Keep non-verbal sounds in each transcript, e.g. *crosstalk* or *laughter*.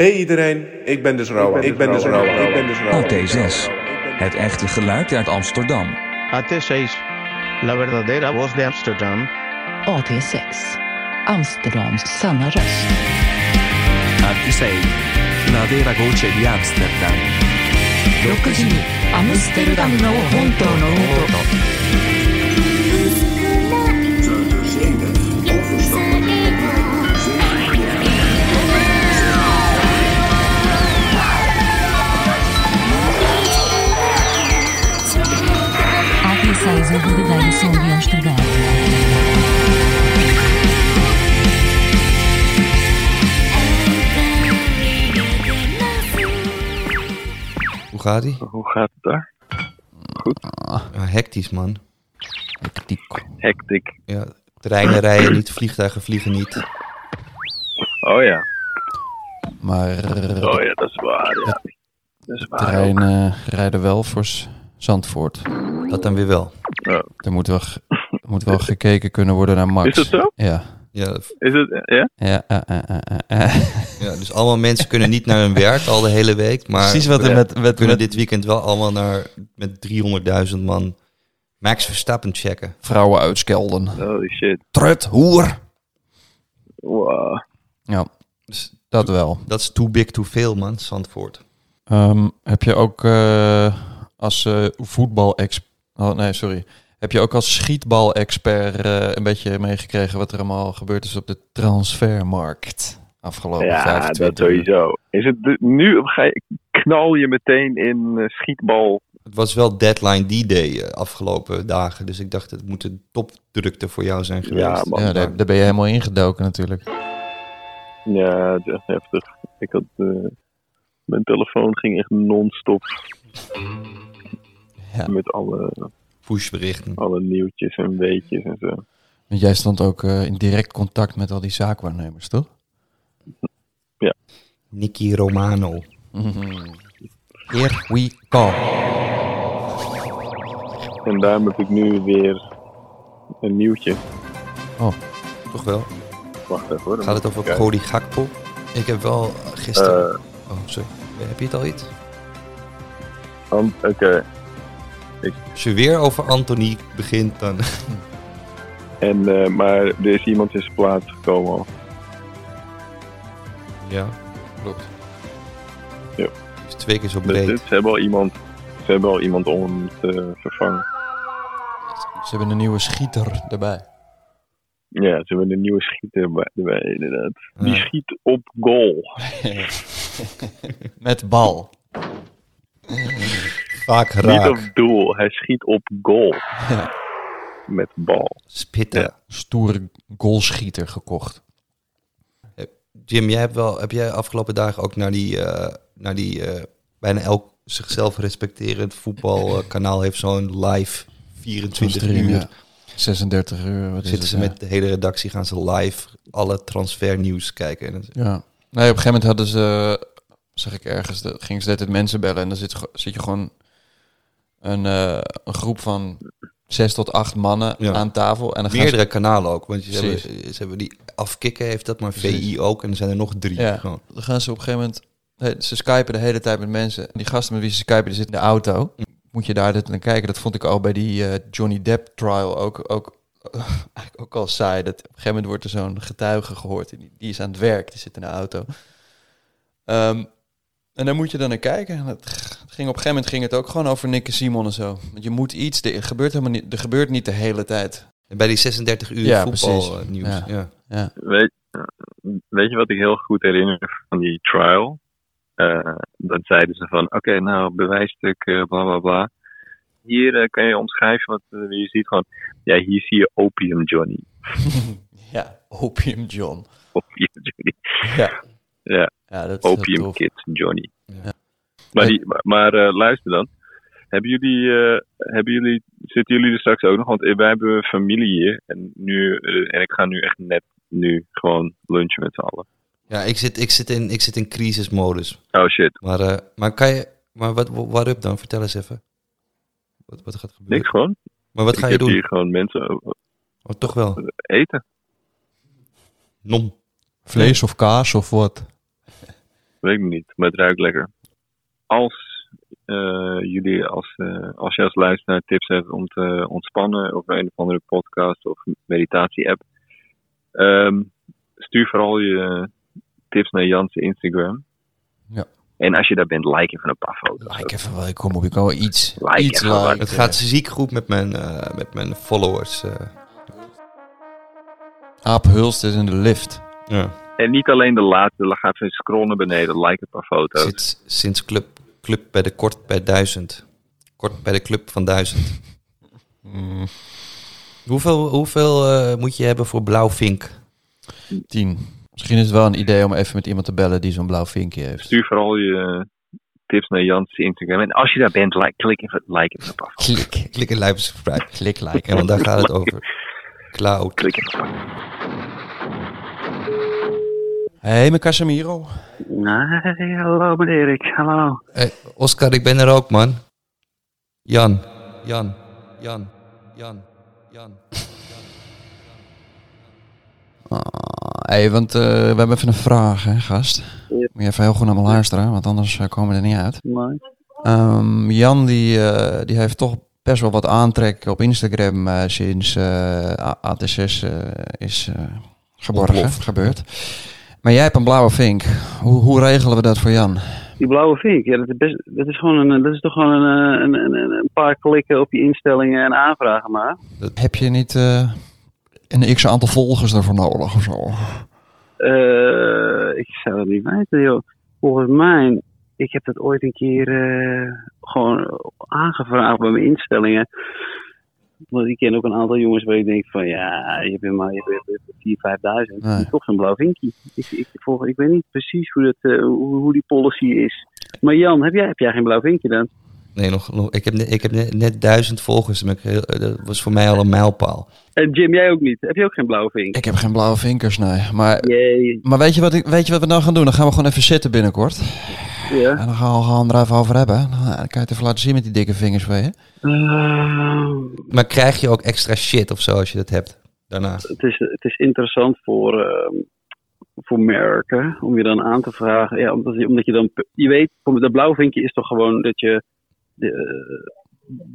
Hey iedereen, ik ben dus Rowan. Ik ben dus Rowan. Ik ben dus Rowan. OT6. Het echte geluid uit Amsterdam. AT6, la verdadera voz de Amsterdam. AT6. Amsterdams sanna röst. Artisei, la vera voce di Amsterdam. 60アムステルダムの本当の音 AT6 o verdadeiro som de Amsterdão. Hoe gaat ie? Hoe gaat het daar? Ja, hectisch, man. Hectic. Ja, treinen rijden niet, vliegtuigen vliegen niet. Oh ja. Maar Oh ja, dat is waar. Ja. Dat is waar. ook. treinen rijden wel voor Zandvoort. Dat dan weer wel. Ja. Er moet wel, er moet wel gekeken kunnen worden naar Max. Is dat zo? Ja. Ja, Is het? Ja? Ja, eh, eh. ja, dus allemaal mensen kunnen niet naar hun werk al de hele week. Maar Precies wat er we met, met, kunnen met dit weekend wel allemaal naar met 300.000 man Max Verstappen checken. vrouwen uitskelden. Holy shit. Trut, hoer. Wow. Ja, Dus dat wel. dat is too big to fail, man, Zandvoort. Ehm, heb je ook eh, als eh voetbal Oh nee, sorry. Heb je ook als schietbal-expert eh, een beetje meegekregen wat er allemaal gebeurd is op de transfermarkt afgelopen Ja, 25 dat uur? sowieso. Is het de- nu ga je, knal je meteen in eh, schietbal. Het was wel deadline D-Day eh, afgelopen dagen. Dus ik dacht, het moet een topdrukte voor jou zijn geweest. Ja, man. Ja, daar, daar ben je helemaal ingedoken natuurlijk. Ja, het is echt heftig. Ik had, eh, mijn telefoon ging echt non-stop Ja. met alle, Pushberichten. alle nieuwtjes en weetjes en zo. Want jij stond ook eh, in direct contact met al die zaakwaarnemers, toch? Nicky Romano. *laughs* Here we go. En daarom heb ik nu weer een nieuwtje. Toch wel? Wacht even hoor. Gaat het over kijken. Cody Gakpo? Ik heb wel gisteren... Eh, oh, sorry. Heb je het al iets? Oké. Als je weer over Anthony begint, dan... *laughs* En, eh, maar er is iemand in zijn plaats gekomen al. ja, klopt. Ja. is twee keer zo Dus, breed. dus ze hebben al iemand, ze hebben al iemand om hem te vervangen. Ze hebben een nieuwe schieter erbij. Ja, ze hebben een nieuwe schieter erbij, inderdaad. Die schiet op goal. *laughs* Met bal. *laughs* Vaak Niet raak. op doel, hij schiet op goal. *laughs* Met bal. Spitten. Ja. Stoere goalschieter gekocht. Jim, jij hebt wel, heb jij afgelopen dagen ook naar die, eh, naar die eh, bijna elk zichzelf respecterend voetbalkanaal heeft zo'n live 24 Stream, uur. ja. 36 uur. Wat is Zitten het, ze ja. met de hele redactie, gaan ze live alle transfernieuws kijken. En Ja. Nee, op een gegeven moment hadden ze, zag ik ergens, dat gingen ze net mensen bellen en dan zit, zit je gewoon een, eh, een groep van zes tot acht mannen Ja. aan tafel. En dan Meerdere kanalen ook, want ze hebben, ze hebben die afkikken heeft dat, maar Precies. VI ook. En er zijn er nog drie. Ja. Gewoon. dan gaan ze op een gegeven moment, ze skypen de hele tijd met mensen. En die gasten met wie ze skypen, die zitten in de auto. Moet je daar naar kijken. Dat vond ik al bij die eh, Johnny Depp trial ook, ook, *laughs* eigenlijk ook al saai. Dat op een gegeven moment wordt er zo'n getuige gehoord. en Die, die is aan het werk, die zit in de auto. Ehm, en daar moet je dan naar kijken. En het ging op een gegeven moment ging het ook gewoon over Nick en Simon en zo. Want je moet iets, er gebeurt helemaal niet, er gebeurt niet de hele tijd. Bij die 36 uur Ja, voetbalnieuws. Ja. Ja. Ja. Weet, weet je wat ik heel goed herinner van die trial? Eh dat zeiden ze van, oké, nou, bewijsstuk, eh, bla bla bla. Hier eh, kan je omschrijven, want eh, je ziet gewoon, ja, hier zie je Opium Johnny. *laughs* ja, Opium John. Opium Johnny. Ja, Ja, ja dat is heel Opium tof. Kids Johnny. Ja. Maar, die, maar, maar, eh, luister dan. Hebben jullie, eh, hebben jullie, zitten jullie er straks ook nog? Want eh, wij hebben familie hier. En, nu, en ik ga nu echt net nu gewoon lunchen met z'n allen. Ja, ik zit, ik zit in, ik zit in crisismodus. Oh shit, Maar, eh, maar kan je, maar wat, waarop dan? Vertel eens even. Wat, wat gaat gebeuren? niks gewoon. Maar wat ik ga je heb doen? hier gewoon mensen Oh, toch wel. eten. Nom. Vlees of kaas of wat? Weet ik niet, maar het ruikt lekker. Als eh, jullie, als, eh, als je als luisteraar tips hebt om te ontspannen of een of andere podcast of meditatie-app, ehm, stuur vooral je tips naar Jan's Instagram. Ja. En als je daar bent, like even een paar foto's. Like even wel, ik kom op, ik kan wel iets, Like iets even like. Het gaat ziek goed met mijn, eh, met mijn followers. eh. Aap Hulst is in de lift. ja. En niet alleen de laatste, ga even scrollen naar beneden, like een paar foto's. Zit sinds club, club bij de kort bij duizend. Kort bij de club van duizend. Mm, Hoeveel, hoeveel eh, moet je hebben voor blauw vink? tien. Misschien is het wel een idee om even met iemand te bellen die zo'n blauw vinkje heeft. Stuur vooral je tips naar Jan's Instagram. En als je daar bent, like, klik even, like even een paar foto's. Klik. Klik en like subscribe. Klik like. Ja, want daar gaat het over. *laughs* Cloud. Klik even paar Hey, mijn Casemiro. Nee, hallo meneer Erik, hallo. Hey, Oscar, ik ben er ook, man. Jan. Jan. Jan. Jan. Jan. Ah, hey, want eh, we hebben even een vraag, hè, gast. Moet je even heel goed naar me luisteren, want anders eh, komen we er niet uit. Ehm, Jan die, eh, die heeft toch best wel wat aantrek op Instagram sinds eh, A- AT6 eh, is eh, geborgen, gebeurd. Maar jij hebt een blauwe vink. Hoe, hoe regelen we dat voor Jan? Die blauwe vink, ja, dat is, best, dat is, gewoon een, dat is toch gewoon een, een, een, een paar klikken op je instellingen en aanvragen maar. Heb je niet eh, een x aantal volgers daarvoor nodig of zo? Eh, ik zou het niet weten, joh. Volgens mij, ik heb dat ooit een keer eh, gewoon aangevraagd bij mijn instellingen. Want ik ken ook een aantal jongens waar ik denk van ja, je bent maar je bent 4.000, 5.000. Nee. Toch zo'n blauw vinkje. Ik, ik, volg, ik weet niet precies hoe, dat, eh, hoe, hoe die policy is. Maar Jan, heb jij, heb jij geen blauw vinkje dan? Nee, nog, nog, ik heb, net, ik heb net, net duizend volgers. maar ik heel- Dat was voor mij al een mijlpaal. En Jim, jij ook niet? Heb je ook geen blauwe vink? Ik heb geen blauwe vinkers, nee. Maar, maar weet, je wat ik, weet je wat we dan gaan doen? Dan gaan we gewoon even zitten binnenkort. Ja. En dan gaan we gewoon er even over hebben. Dan kan je het even laten zien met die dikke vingers van je. Eh, Maar krijg je ook extra shit of zo als je dat hebt? Daarna. het, is, het is interessant voor, ehm, voor merken om je dan aan te vragen. Ja, omdat, je, omdat je dan, je weet, dat blauwvinkje is toch gewoon dat je de,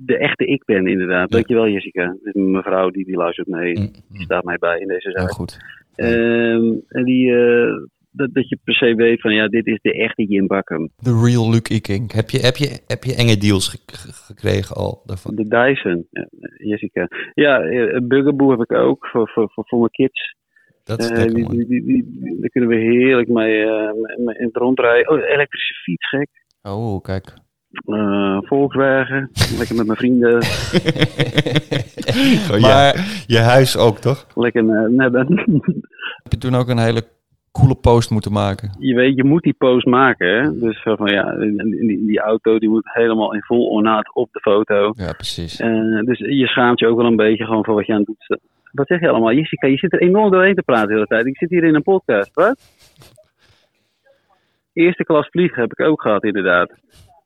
de echte ik ben, inderdaad. Dankjewel, Jessica. Dit is mijn vrouw die, die luistert mee. Mm. Die staat mij bij in deze zaak. goed. Ehm, en die, eh, dat, dat je per se weet van ja, dit is de echte Jim Bakken. The real Luke Iking. Heb je, heb je, heb je enge deals ge- ge- gekregen al daarvan? De Dyson, ja, Jessica. Ja, eh, een Bugaboo heb ik ook voor, voor, voor, voor mijn kids. Dat is lekker, die, die, die, daar kunnen we heerlijk mee, eh, mee- in het rondrijden. Oh, elektrische fiets, gek. Oh, kijk. Eh, Volkswagen, *laughs* lekker met mijn vrienden. Oh, ja. Maar Je huis ook, toch? Lekker, dan- heb je toen ook een hele coole post moeten maken? je weet, je moet die post maken. Hè? Dus van ja, die, die, auto die moet helemaal in vol ornaat op de foto. Ja, precies. Eh, dus je schaamt je ook wel een beetje gewoon voor wat je aan het doen. Wat zeg je allemaal? Jessica, je zit er enorm doorheen te praten de hele tijd. Ik zit hier in een podcast, wat? Eerste klas vliegen heb ik ook gehad, inderdaad.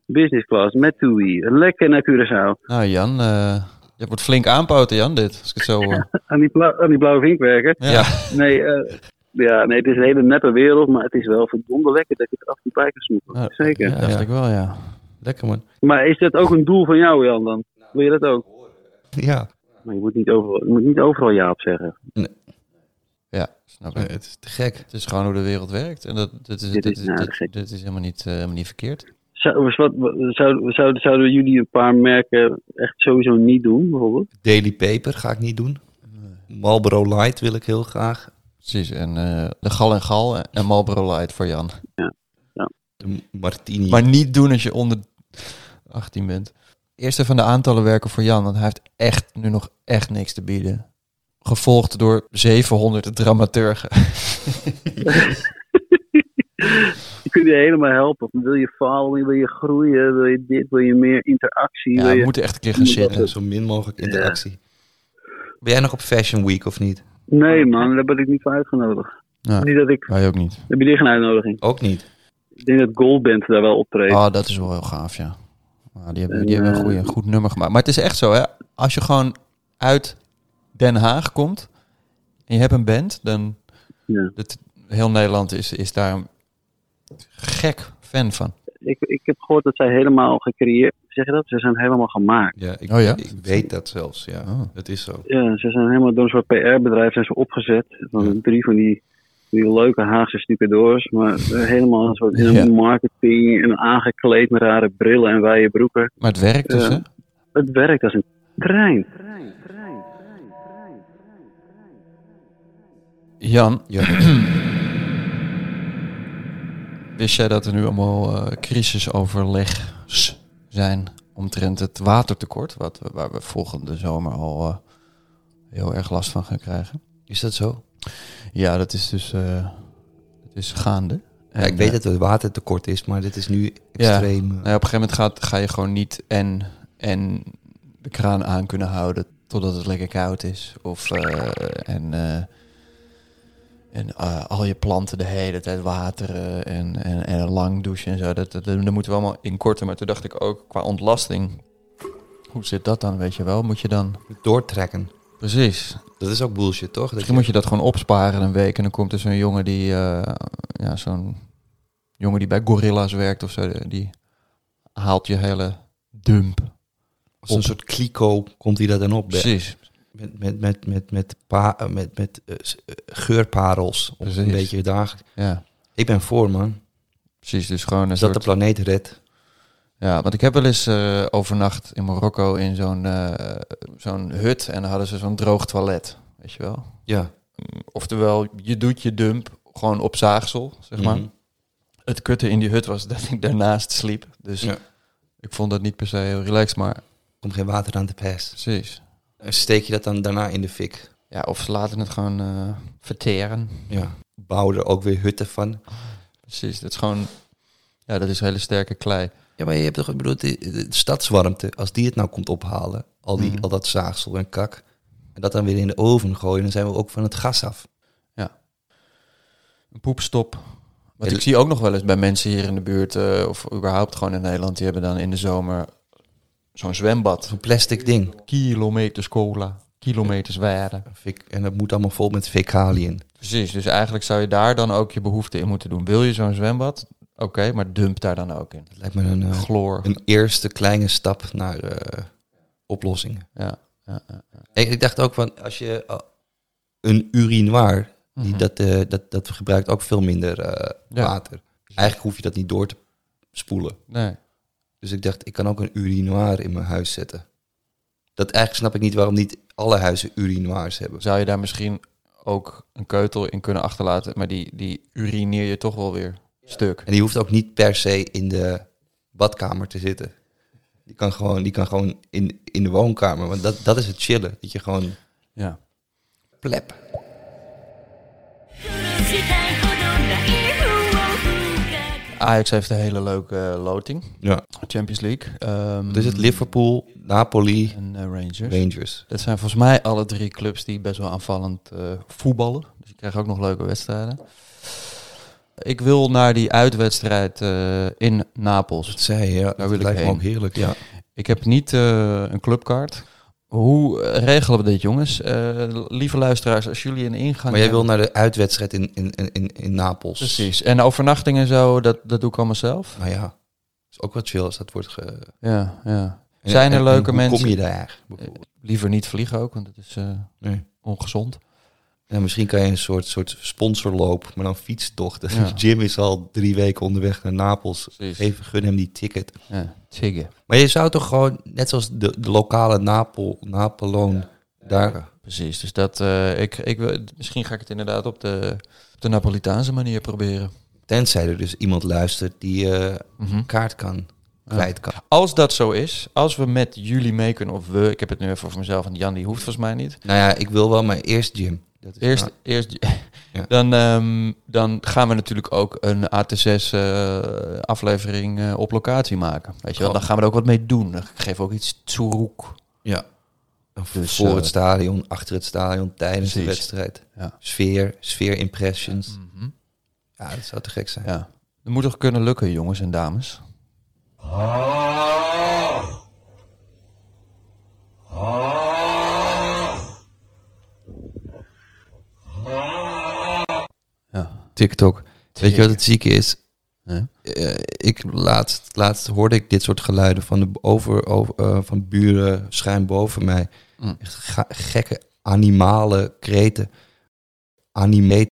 Business class, met TUI. Lekker naar Curaçao. Nou Jan, eh, je wordt flink aanpoten Jan, dit. Als ik het zo hoor. *laughs* Aan die, aan die blauwe vink werken. Ja. Nee, eh, ja, nee, het is een hele neppe wereld, maar het is wel verdomde lekker dat je er af en toe bij kan snoepen. Ja, Zeker. Ja, dacht ik wel, ja. Lekker, man. Maar is dat ook een doel van jou, Jan, dan? Wil je dat ook? Ja. Maar je moet niet overal, je moet niet overal ja op zeggen. Ja, Snap Nee, ik. het is te gek. Het is gewoon hoe de wereld werkt. En dat, dat is, Dit dit is nou dit, gek. dit is helemaal, niet, eh, helemaal niet verkeerd. Zou, wat, wat- zouden, zouden, zouden jullie een paar merken echt sowieso niet doen, bijvoorbeeld? Daily Paper ga ik niet doen. Marlboro Light wil ik heel graag. Precies. En eh, de Gal en Gal en Marlboro Light voor Jan. De Martini. Maar niet doen als je onder 18 bent. Eerste van de aantallen werken voor Jan, want hij heeft echt nu nog echt niks te bieden. Gevolgd door 700 dramaturgen. *laughs* Die kunnen je helemaal helpen. Wil je falen, wil je groeien, wil je dit, wil je meer interactie? Ja, wil we je... moeten echt een keer gaan Ja, zitten. Zo min mogelijk interactie. Ben jij nog op Fashion Week of niet? Nee man, daar ben ik niet voor uitgenodigd. Ja, Niet dat ik... wij ook niet. Heb je die geen uitnodiging? Ook niet. Ik denk dat Goldband daar wel optreedt. Oh, dat is wel heel gaaf, ja. Ja, die hebben, En, die hebben een, eh, goeie, een goed nummer gemaakt. Maar het is echt zo, hè. Als je gewoon uit Den Haag komt en je hebt een band, dan... Ja. Het, heel Nederland is, is daar gek fan van. Ik, ik heb gehoord dat zij helemaal gecreëerd... Zeg je dat? Ze zijn helemaal gemaakt. Ja, ik, Oh ja? ik weet dat zelfs. Ja, Oh. dat is zo. Ja, ze zijn helemaal door een soort PR-bedrijf zijn ze opgezet. Van drie van die, die leuke Haagse stucadoors. Maar eh, helemaal een soort in marketing en aangekleed met rare brillen en wijde broeken. Maar het werkt dus, Ja. hè? Het werkt als een trein. Jan, Ja. *clears throat* wist jij dat er nu allemaal eh crisisoverlegs zijn omtrent het watertekort, wat we, waar we volgende zomer al eh, heel erg last van gaan krijgen? Is dat zo? Ja, dat is dus eh, het is gaande. Ja, ik weet eh, dat het watertekort is, maar dit is nu extreem. Nou ja, op een gegeven moment gaat, ga je gewoon niet en, en de kraan aan kunnen houden totdat het lekker koud is. Of en, en eh, al je planten de hele tijd wateren en, en, en lang douchen en zo. Dat, dat, moeten we allemaal in korten. Maar toen dacht ik ook qua ontlasting. Hoe zit dat dan, weet je wel? Moet je dan... Doortrekken. Precies. Dat is ook bullshit, toch? Misschien moet je dat gewoon opsparen een week. En dan komt er zo'n jongen die... eh, ja, zo'n jongen die bij Gorilla's werkt of zo. Die haalt je hele dump. Als een soort kliko komt hij dat dan op. Precies. Met, met, met, met, met, pa, eh, met, met eh, eh, geurparels. Of Precies. een beetje dagelijks. Ja, Ik ben voor, man. precies. Dus gewoon een dat de soort... planeet redt. Ja, want ik heb wel eens overnacht in Marokko in zo'n zo'n hut. En dan hadden ze zo'n droog toilet. Weet je wel? Ja. Oftewel, je doet je dump gewoon op zaagsel, zeg maar. Mhm. Het kutte in die hut was dat ik daarnaast sliep. Dus Ja. ik vond dat niet per se heel relaxed, maar Komt geen water aan te pas. precies. Steek je dat dan daarna in de fik. Ja, of ze laten het gewoon eh, verteren. Ja. Bouw er ook weer hutten van. Precies, dat is gewoon... Ja, dat is hele sterke klei. Ja, maar je hebt toch, ik bedoel, de, de stadswarmte, als die het nou komt ophalen, al, die, Mhm. al dat zaagsel en kak, en dat dan weer in de oven gooien, dan zijn we ook van het gas af. Een poepstop. Want Ja, ik zie ook nog wel eens bij mensen hier in de buurt, eh, of überhaupt gewoon in Nederland, die hebben dan in de zomer zo'n zwembad. Zo'n plastic ding. Kilometers cola, kilometers waarde. Fik- En dat moet allemaal vol met fecaliën. Precies, dus eigenlijk zou je daar dan ook je behoefte in moeten doen. Wil je zo'n zwembad? Oké, maar dump daar dan ook in. Dat lijkt me een, eh, Chloor. een eerste kleine stap naar eh, oplossingen. Ja, ja, ja. Ik, ik dacht ook van, als je eh, een urinoir, die, Mhm. dat, dat, dat gebruikt ook veel minder water. Eigenlijk hoef je dat niet door te spoelen. Nee. Dus ik dacht, ik kan ook een urinoir in mijn huis zetten. Dat eigenlijk snap ik niet waarom niet alle huizen urinoirs hebben. Zou je daar misschien ook een keutel in kunnen achterlaten, maar die, die urineer je toch wel weer stuk. En die hoeft ook niet per se in de badkamer te zitten. Die kan gewoon, die kan gewoon in, in de woonkamer. Want dat, dat is het chillen. Dat je gewoon Ja. plep. Ajax heeft een hele leuke eh, loting. Ja. Champions League. Ehm, Dus het Liverpool, Napoli, en eh, Rangers. Rangers. Dat zijn volgens mij alle drie clubs die best wel aanvallend eh, voetballen. Dus je krijgt ook nog leuke wedstrijden. Ik wil naar die uitwedstrijd in Napels. Dat zei je, ja. Daar Dat wil ik lijkt me ook heerlijk. Ja. Ik heb niet een clubkaart. Hoe eh, regelen we dit, jongens? Eh, lieve luisteraars, als jullie een ingang Maar jij wil naar de uitwedstrijd in, in, in, in, Napels. Precies. En overnachting en zo, dat, dat doe ik allemaal zelf. Nou ja, is ook wat chill als dat wordt ge... Ja, ja. Zijn er en- leuke en mensen? Hoe kom je daar? bijvoorbeeld? Liever niet vliegen ook, want dat is eh, Nee. ongezond. Ja, misschien kan je een soort, soort sponsorloop, maar dan fietstochten. Ja. *laughs* Jim is al drie weken onderweg naar Napels. Precies. Even gun hem die ticket. Ja, Tigge. Maar je zou toch gewoon, net zoals de, de lokale Napel, Napoleon, daar... Precies, dus dat, eh, ik, ik, wil- misschien ga ik het inderdaad op de, op de Napolitaanse manier proberen. Tenzij er dus iemand luistert die Mhm. kaart kan, kwijt kan. Als dat zo is, als we met jullie mee kunnen, of we, ik heb het nu even voor mezelf, en Jan die hoeft volgens mij niet. Nou ja, ik wil wel, maar eerst Jim. Dat is Eerst, nou- eerst *laughs* Ja. *laughs* dan, ehm, dan gaan we natuurlijk ook een AT6 eh, aflevering eh, op locatie maken. Weet je wel, dan gaan we er ook wat mee doen. Ik geef ook iets tsoeroek. ja. Dus, Voor eh, het stadion, achter het stadion, tijdens de wedstrijd. Ja. Sfeer, sfeer impressions. Mhm. Ja, dat zou te gek zijn. Ja. Dat moet toch kunnen lukken, jongens en dames? TikTok. Weet je wat het zieke is? Ja. Eh, ik laatst, laatst hoorde ik dit soort geluiden van de over, over eh, van buren schuin boven mij. Mm. Echt gekke animale kreten. Anime.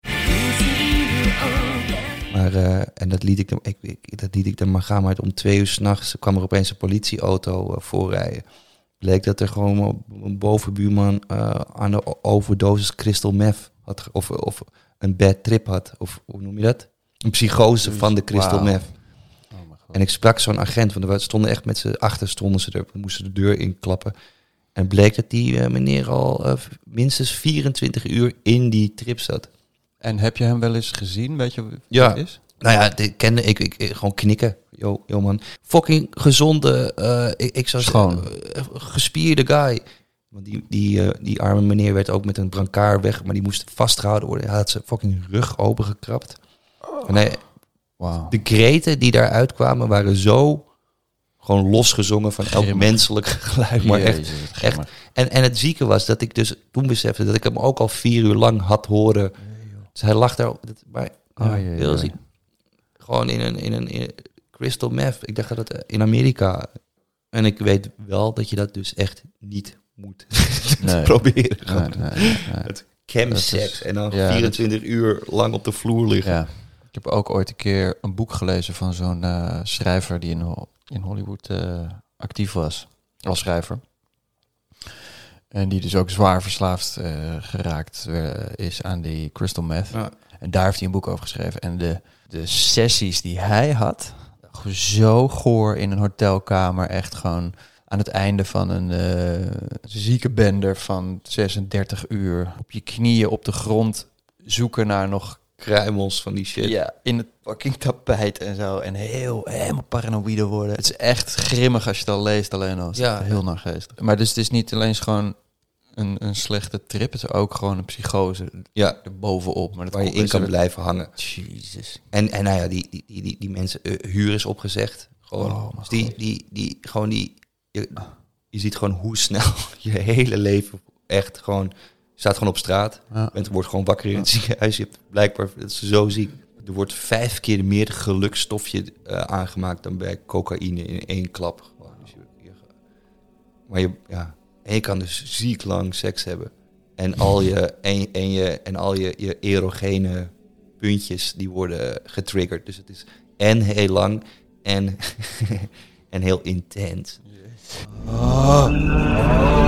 Maar, eh, en dat liet, ik, dan- ik, ik, dat liet ik dan maar gaan. Maar om twee uur s'nachts kwam er opeens een politieauto eh, voorrijden. Bleek dat er gewoon een bovenbuurman aan de overdosis crystal meth had. Of, of een bad trip had. Of hoe noem je dat? Een psychose van de crystal meth. En ik sprak zo'n agent, want er stonden echt met z'n achter, stonden ze er, we moesten de deur inklappen. En bleek dat die eh, meneer al eh, minstens 24 uur in die trip zat. En heb je hem wel eens gezien? Weet je wie Ja. het is? Nou ja, dit kende ik, ik, ik- gewoon knikken. Yo, yo man. Fucking gezonde, eh, ik, ik zou Schoon. zeggen, gespierde guy. Want die, die, eh, die arme meneer werd ook met een brancard weg, maar die moest vastgehouden worden. Hij had zijn fucking rug opengekrapt. En hij, Wauw. de kreten die daaruit kwamen waren zo gewoon losgezongen van elk menselijk *laughs* geluid. Maar echt, Jezus, echt. En, en het zieke was dat ik dus toen besefte dat ik hem ook al vier uur lang had horen. Dus hij lag daar, dat, maar, Oh, ah, jee, heel ziek. Gewoon in een, in een in crystal meth. Ik dacht dat het in Amerika. En ik weet wel dat je dat dus echt niet moet *laughs* Nee. proberen. Nee, nee. Het chemsex is- en dan ja, dat- 24 uur lang op de vloer liggen. Ja. Ik heb ook ooit een keer een boek gelezen van zo'n eh, schrijver die in, Ho- in Hollywood eh, actief was. Als schrijver. En die dus ook zwaar verslaafd eh, geraakt is aan die crystal meth. Ja. En daar heeft hij een boek over geschreven. En de, de sessies die hij had, zo goor in een hotelkamer. Echt gewoon aan het einde van een eh zieke bender van 36 uur. Op je knieën op de grond zoeken naar nog Kruimels van die shit. ja, in het fucking tapijt en zo. En heel, helemaal paranoïde worden. Het is echt grimmig als je het al leest alleen al. Ja. heel naargeestig. Maar dus het is niet alleen gewoon een, een slechte trip. Het is ook gewoon een psychose Ja, erbovenop. Maar dat waar je in kan is er- blijven hangen. Jezus. En, en nou ja, die, die, die, die, mensen, eh, huur is opgezegd. Gewoon, Oh, dus die, die, die, gewoon die, je, je ziet gewoon hoe snel *laughs* je hele leven echt gewoon, staat gewoon op straat. Ja. Bent, wordt gewoon wakker in het ziekenhuis. Je hebt blijkbaar, het is zo ziek. Er wordt vijf keer meer gelukstofje eh, aangemaakt dan bij cocaïne in één klap. Gewoon. Dus je, je- maar je, ja, en je kan dus ziek lang seks hebben. En al je, *laughs* en, en je, en al je, je erogene puntjes die worden getriggerd. Dus het is en heel lang en, *laughs* en heel intens. Ah.